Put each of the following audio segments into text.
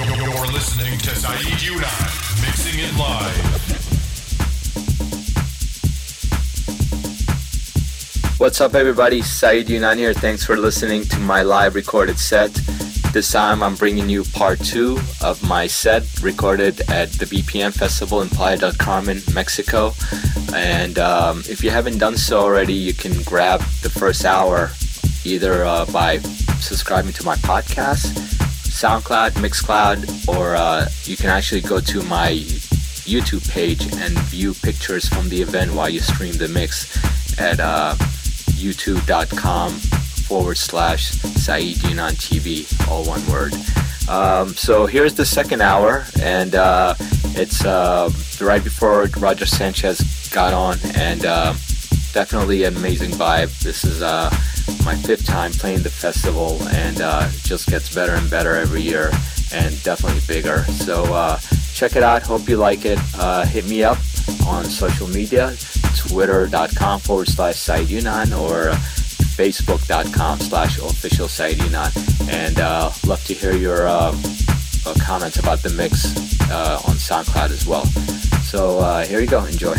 You're listening to Saeed Younan, mixing it live. What's up, everybody? Saeed Younan here. Thanks for listening to my live recorded set. This time I'm bringing you part two of my set recorded at the BPM Festival in Playa del Carmen, Mexico. And um, if you haven't done so already, you can grab the first hour either uh, by subscribing to my podcast, SoundCloud, Mixcloud, or uh, you can actually go to my YouTube page and view pictures from the event while you stream the mix at uh, youtube.com forward slash Saeed Younan TV, all one word. Um, so here's the second hour, and uh, it's uh, right before Roger Sanchez got on, and uh, definitely an amazing vibe. This is uh, my fifth time playing the festival, and uh, just gets better and better every year, and definitely bigger. So uh, check it out. Hope you like it. Uh, hit me up on social media, twitter.com forward slash Saeed or facebook.com slash official Saeed And uh, love to hear your uh, uh, comments about the mix uh, on SoundCloud as well. So uh, here you go. Enjoy.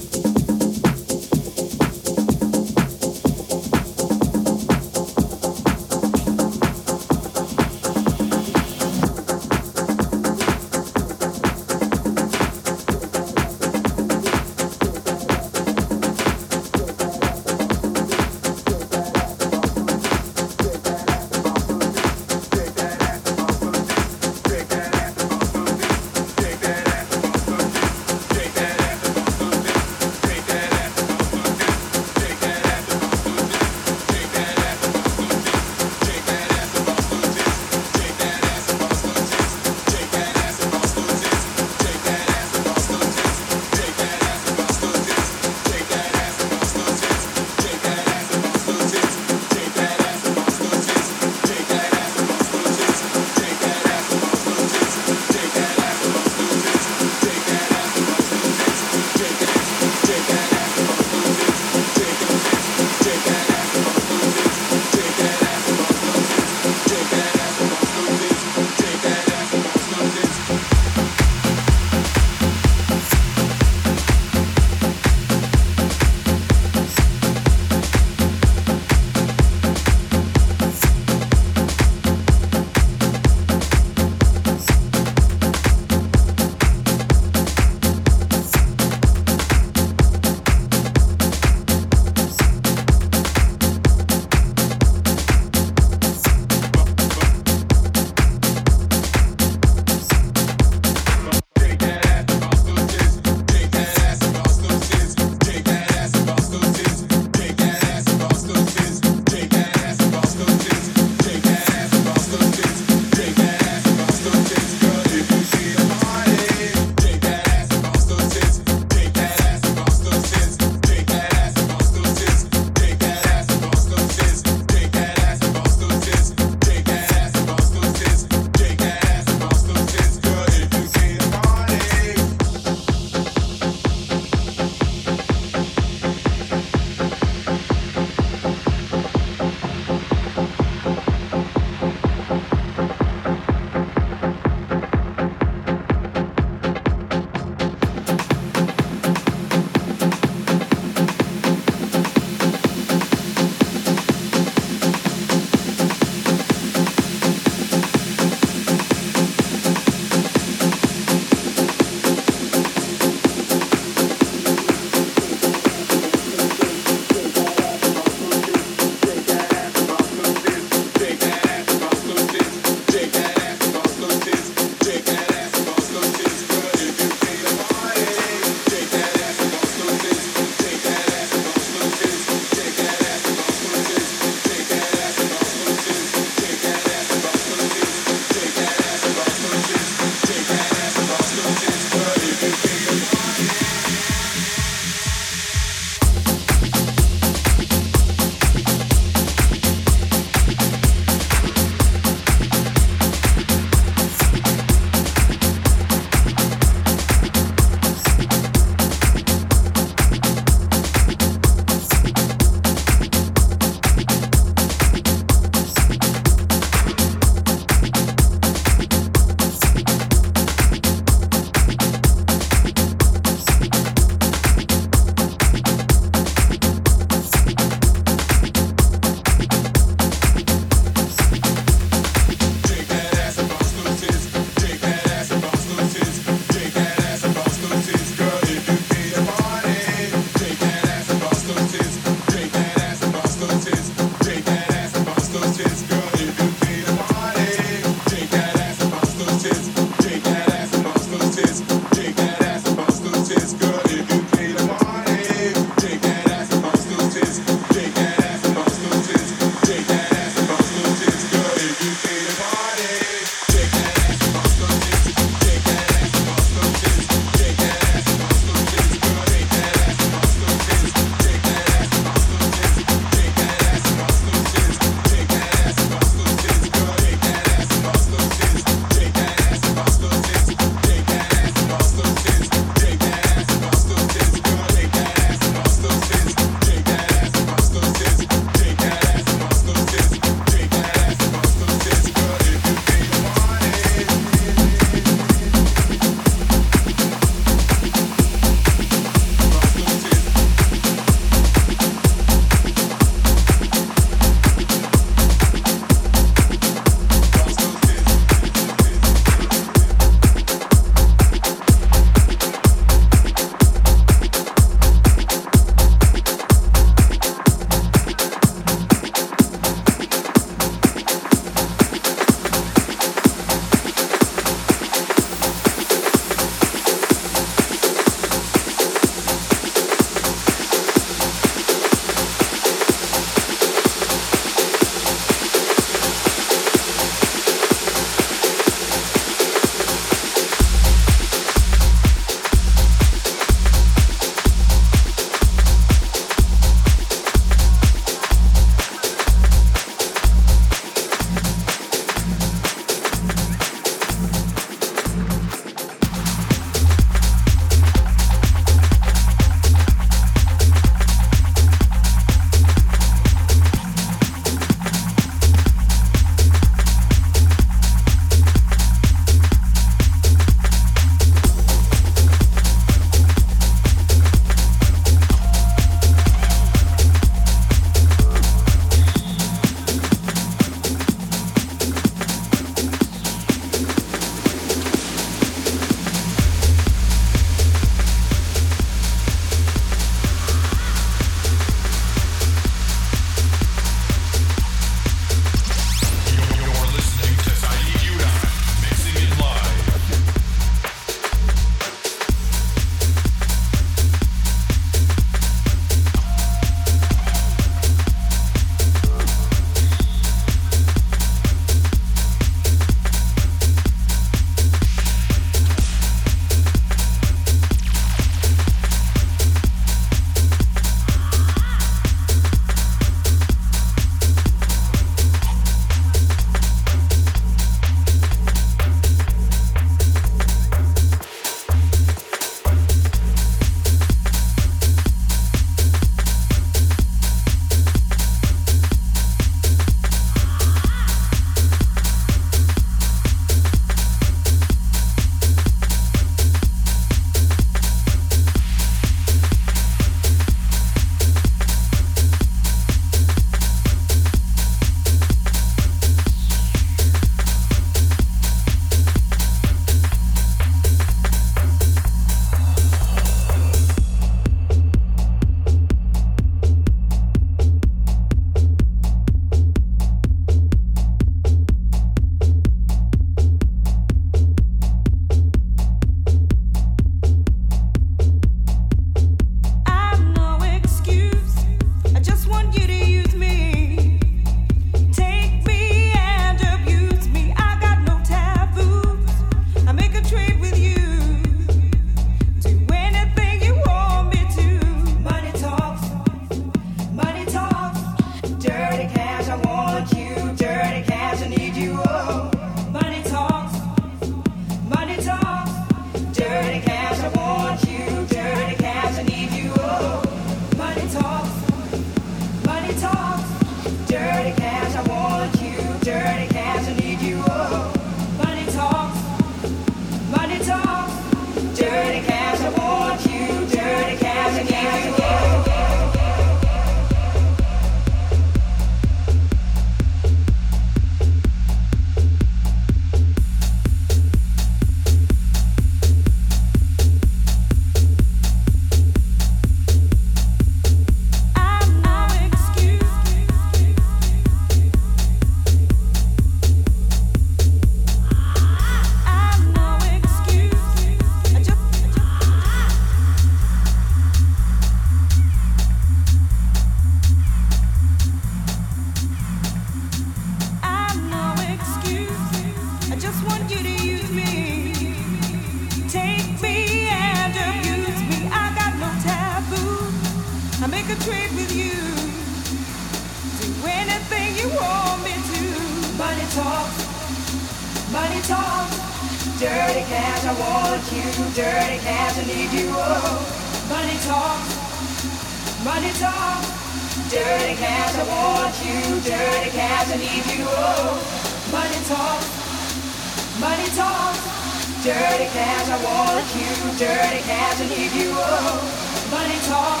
Dirty cash, I want you. Dirty cash, I need you all. Money talk,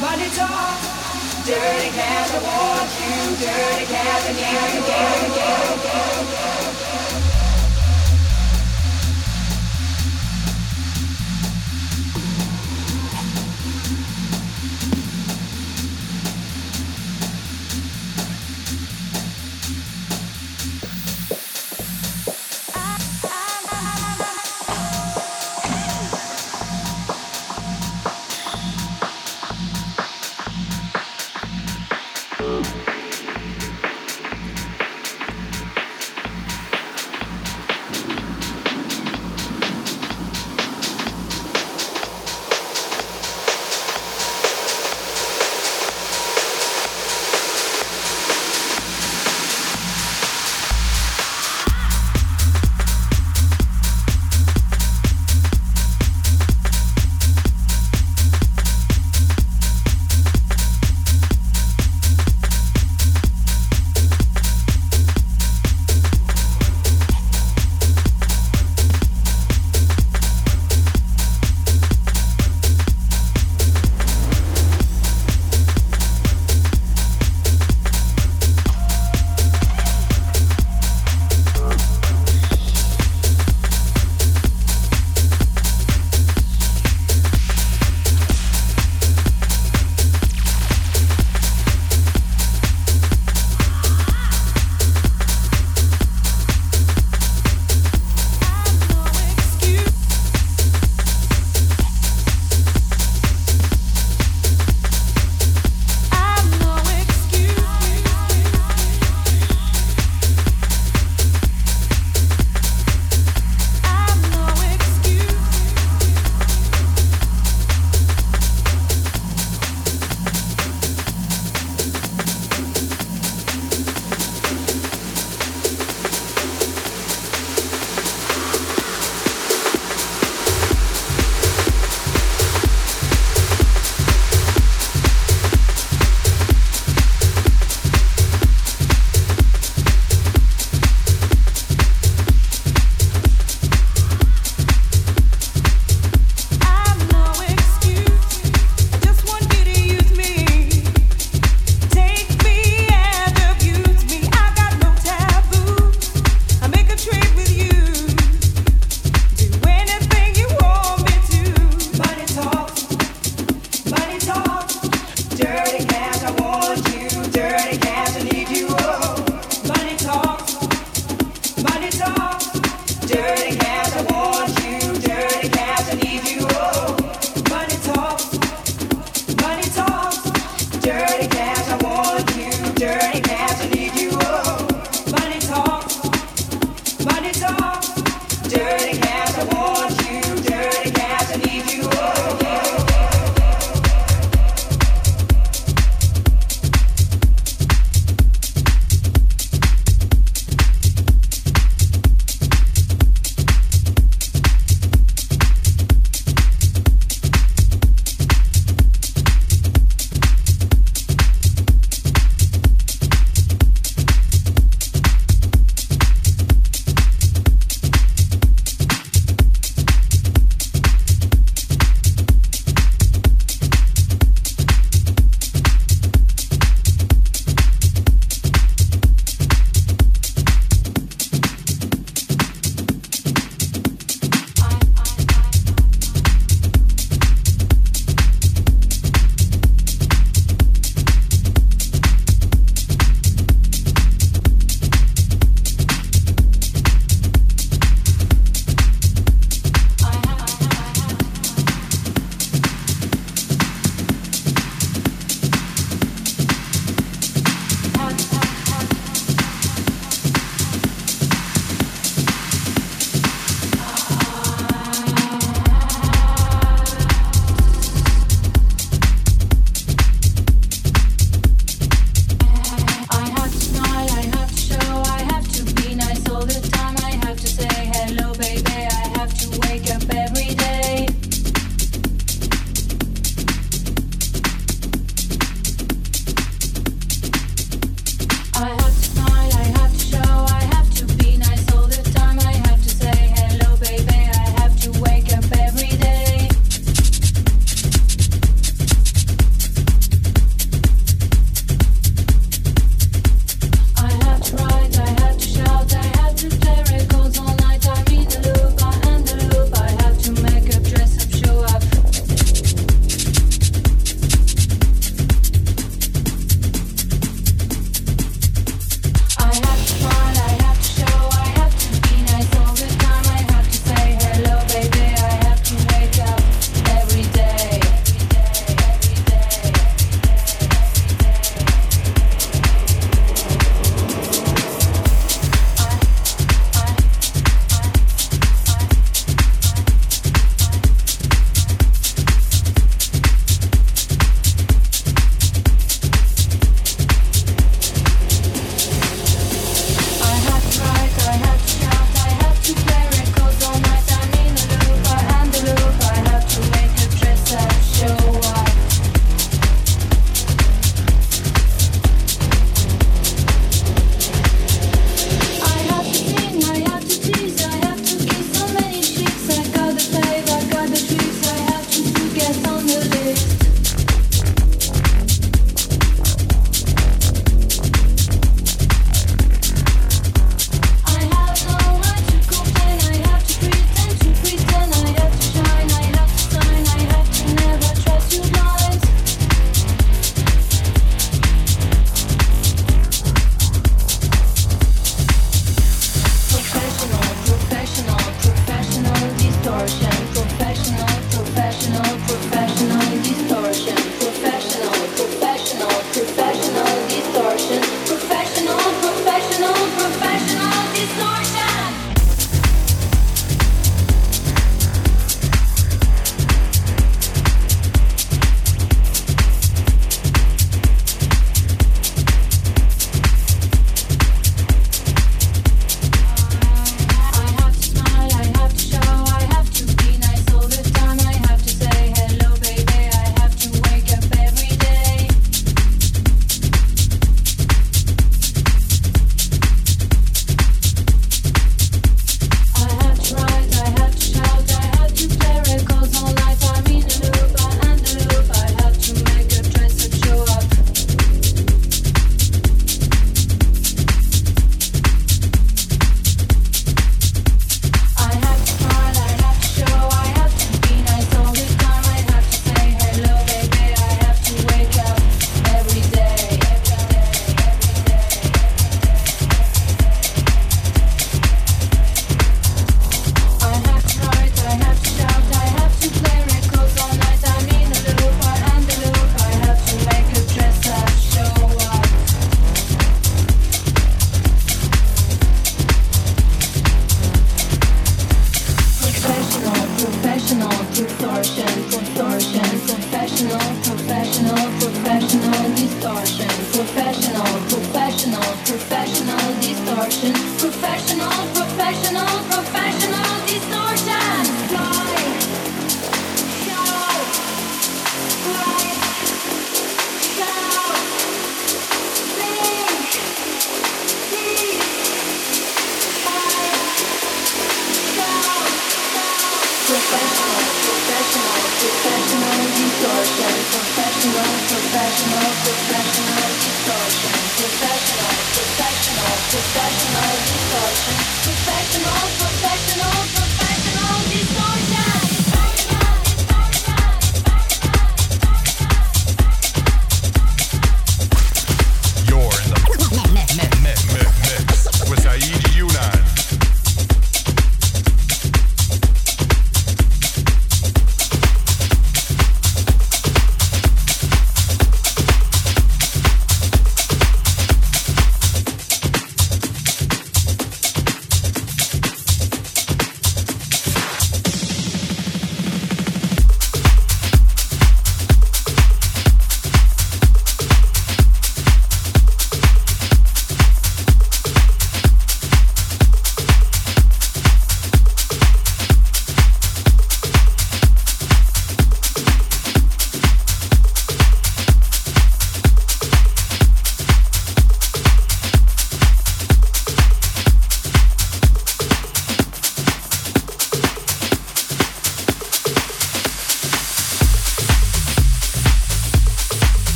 money talk. Dirty cash, I want you. Dirty cash, I give you all.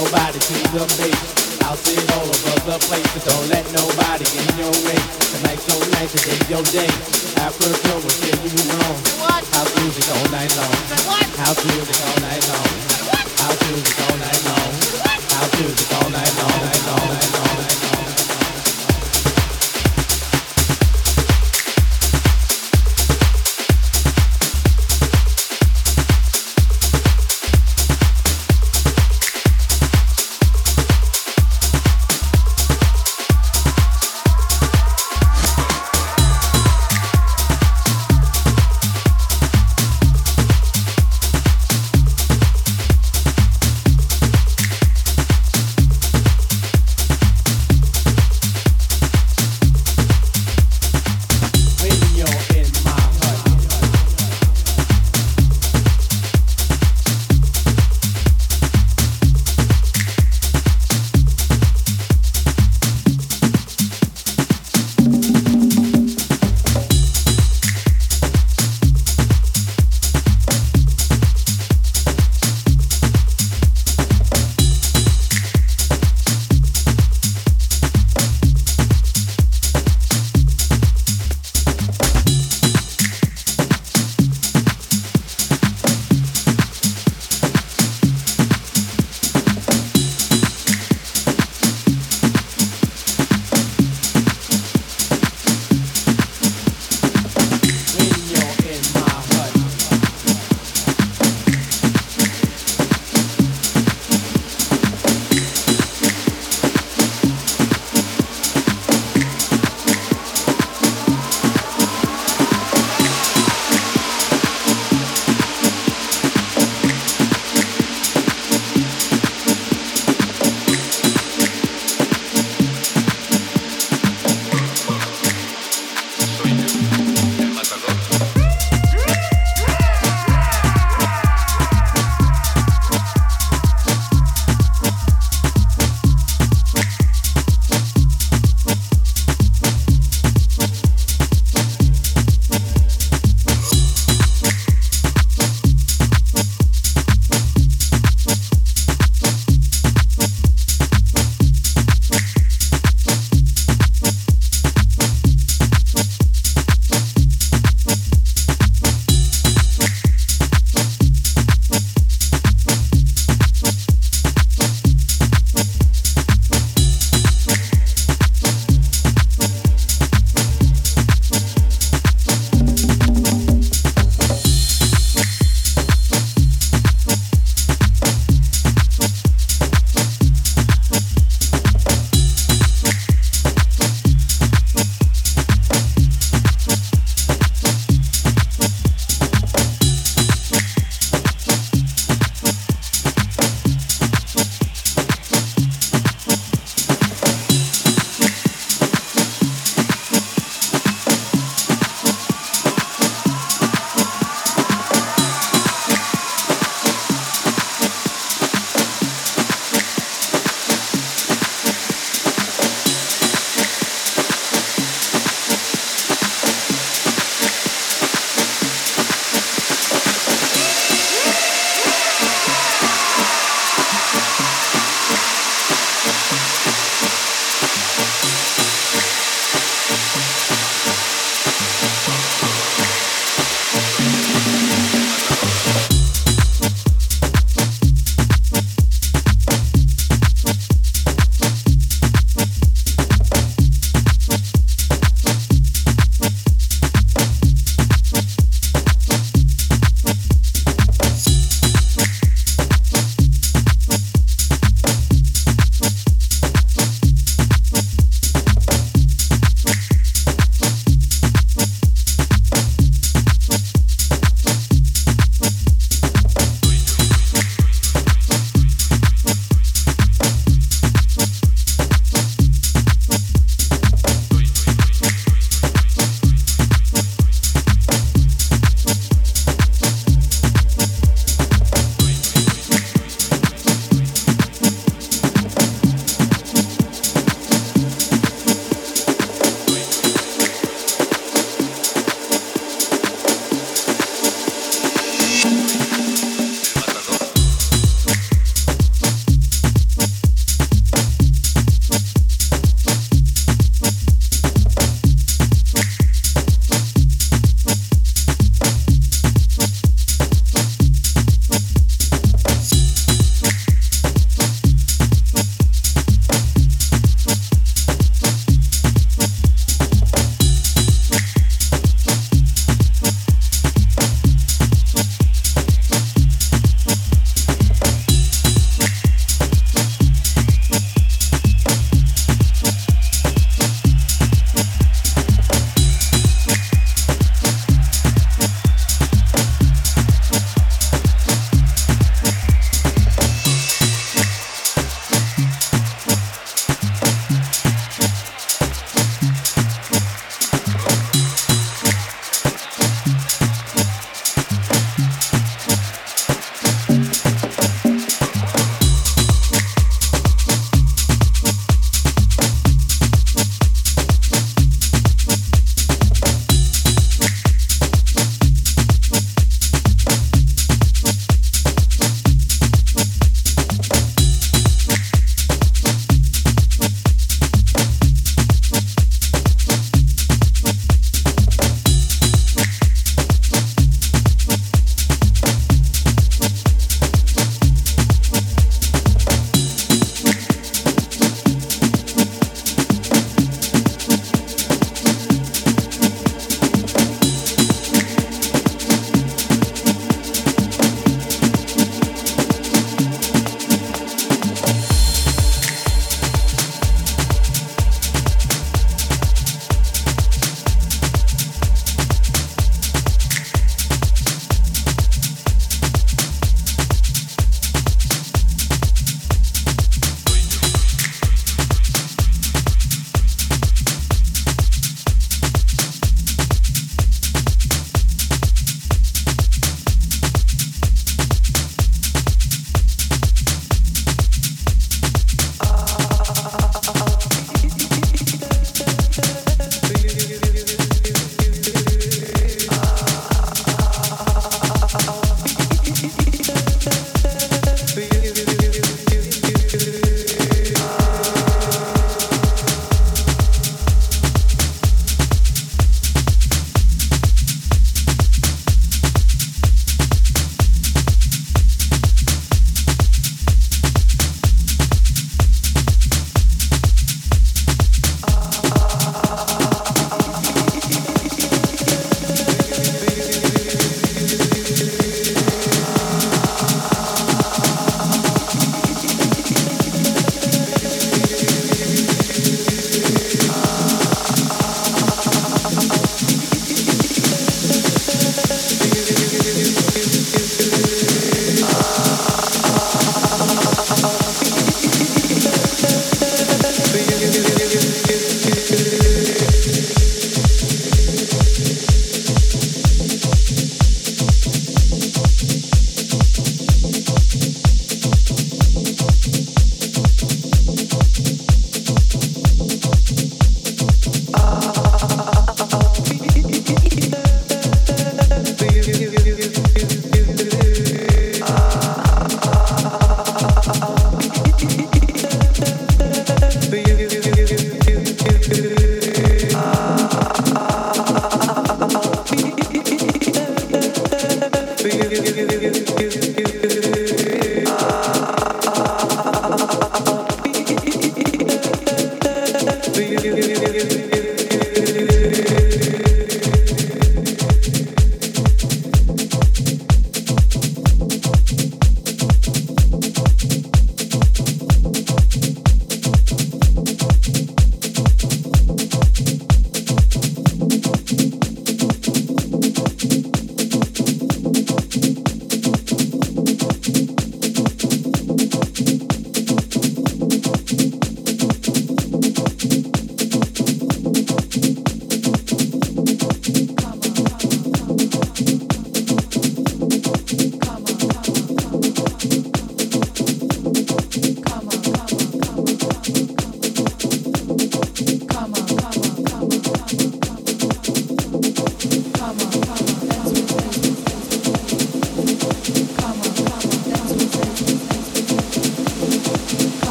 nobody see the face. I'll see it all over the place, but don't let nobody in your way. Tonight's so nice, today your day. After a girl will get you wrong. House music all night long. Music all night long. House music all night long. House music all night long. House music all night long.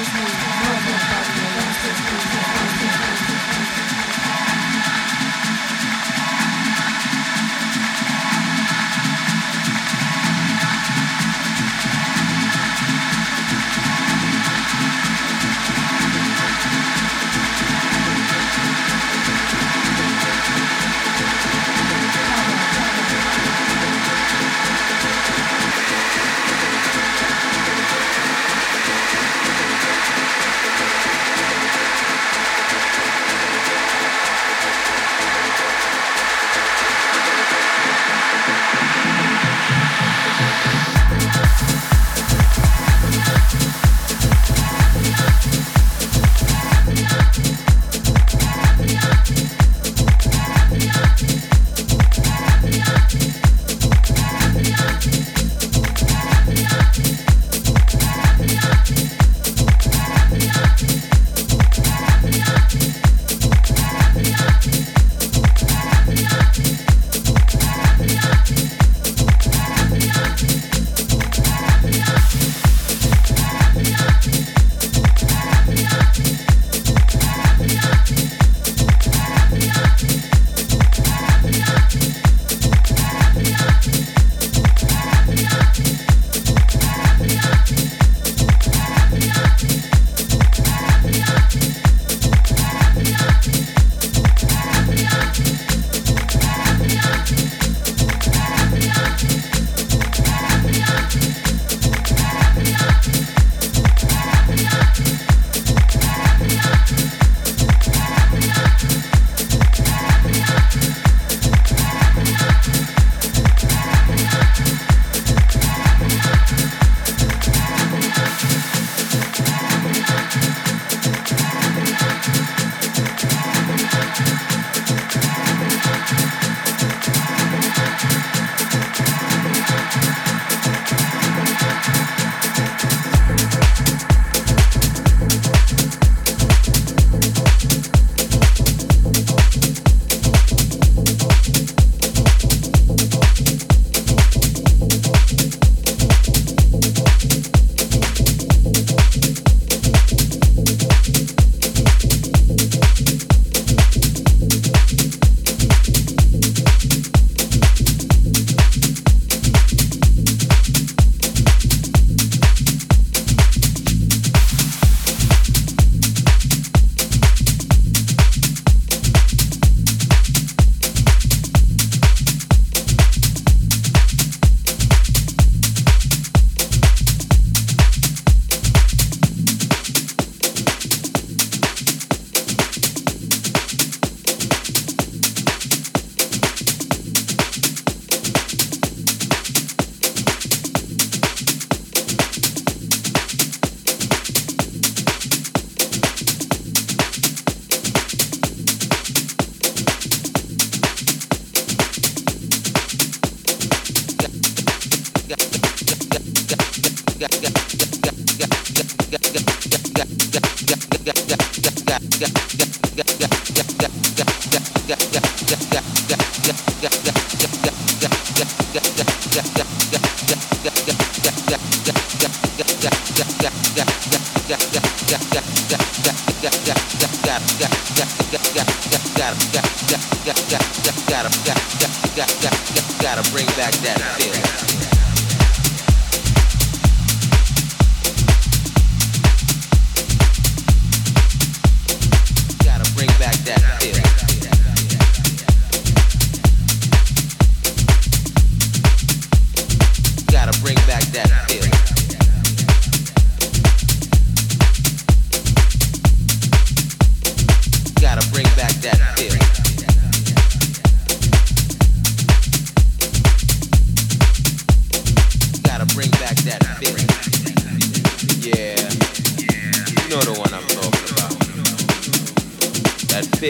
Thank you.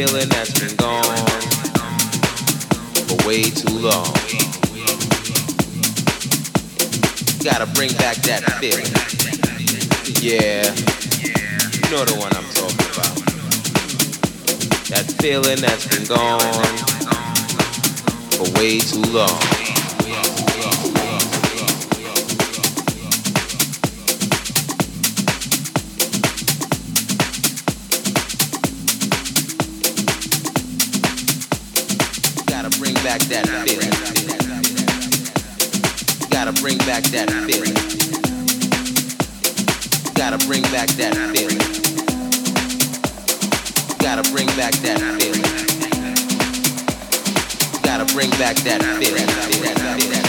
Feeling that's been gone for way too long. Gotta bring back that feeling. Yeah, you know the one I'm talking about. That feeling that's been gone for way too long. Back that feeling. Gotta bring back that feeling. Gotta bring back that feeling. Gotta bring back that feeling. Gotta bring back that feeling.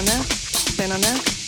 On it. Spin on it.